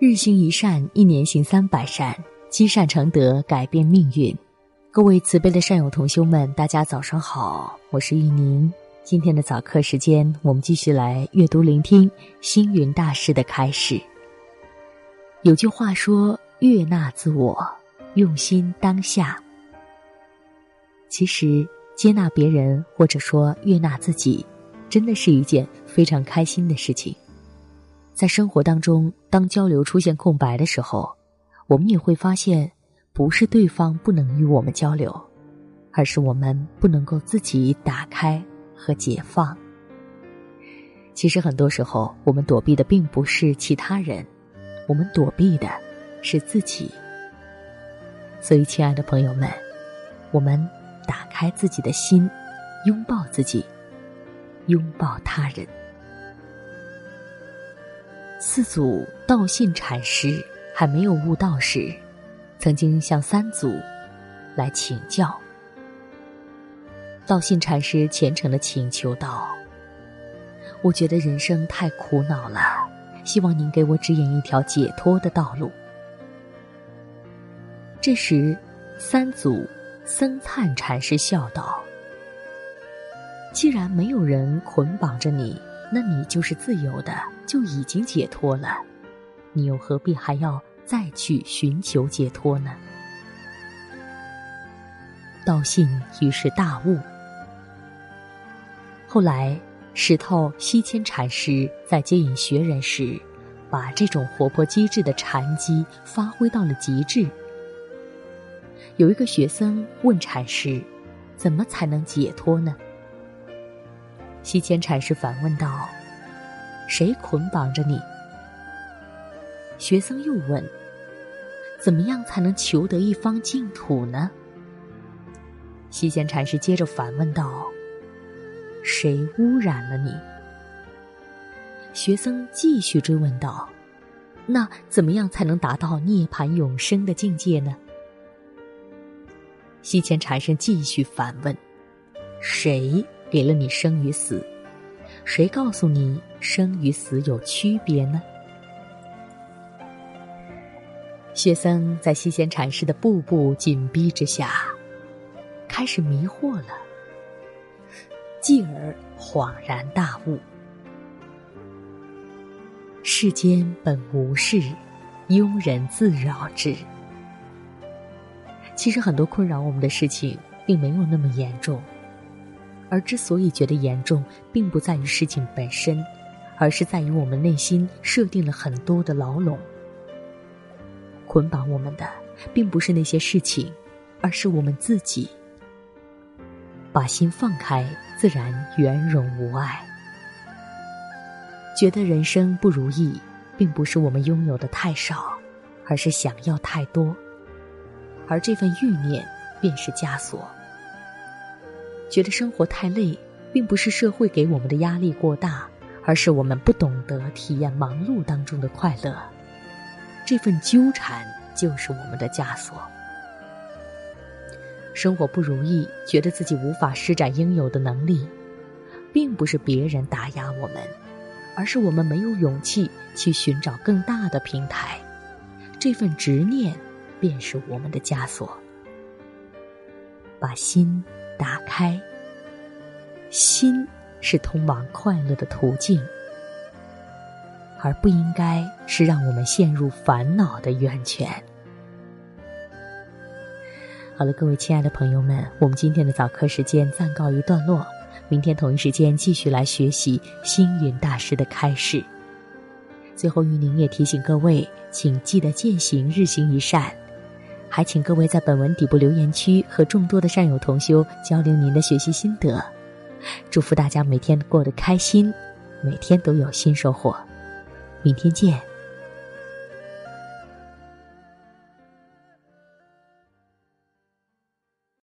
日行一善，一年行三百善，积善成德，改变命运。各位慈悲的善友同修们，大家早上好，我是玉宁。今天的早课时间，我们继续来阅读、聆听星云大师的开始。有句话说：“悦纳自我，用心当下。”其实，接纳别人或者说悦纳自己，真的是一件非常开心的事情。在生活当中，当交流出现空白的时候，我们也会发现，不是对方不能与我们交流，而是我们不能够自己打开和解放。其实很多时候，我们躲避的并不是其他人，我们躲避的是自己。所以，亲爱的朋友们，我们打开自己的心，拥抱自己，拥抱他人。四祖道信禅师还没有悟道时，曾经向三祖来请教。道信禅师虔诚的请求道：“我觉得人生太苦恼了，希望您给我指引一条解脱的道路。”这时，三祖僧璨禅师笑道：“既然没有人捆绑着你。”那你就是自由的，就已经解脱了，你又何必还要再去寻求解脱呢？道信于是大悟。后来，石头西迁禅师在接引学人时，把这种活泼机智的禅机发挥到了极致。有一个学生问禅师：“怎么才能解脱呢？”西迁禅师反问道：“谁捆绑着你？”学僧又问：“怎么样才能求得一方净土呢？”西迁禅师接着反问道：“谁污染了你？”学僧继续追问道：“那怎么样才能达到涅槃永生的境界呢？”西迁禅师继续反问：“谁？”给了你生与死，谁告诉你生与死有区别呢？学僧在西贤禅师的步步紧逼之下，开始迷惑了，继而恍然大悟：世间本无事，庸人自扰之。其实很多困扰我们的事情，并没有那么严重。而之所以觉得严重，并不在于事情本身，而是在于我们内心设定了很多的牢笼。捆绑我们的，并不是那些事情，而是我们自己。把心放开，自然圆融无碍。觉得人生不如意，并不是我们拥有的太少，而是想要太多，而这份欲念便是枷锁。觉得生活太累，并不是社会给我们的压力过大，而是我们不懂得体验忙碌当中的快乐。这份纠缠就是我们的枷锁。生活不如意，觉得自己无法施展应有的能力，并不是别人打压我们，而是我们没有勇气去寻找更大的平台。这份执念，便是我们的枷锁。把心。打开，心是通往快乐的途径，而不应该是让我们陷入烦恼的源泉。好了，各位亲爱的朋友们，我们今天的早课时间暂告一段落，明天同一时间继续来学习星云大师的开示。最后，玉宁也提醒各位，请记得践行日行一善。还请各位在本文底部留言区和众多的善友同修交流您的学习心得，祝福大家每天过得开心，每天都有新收获，明天见。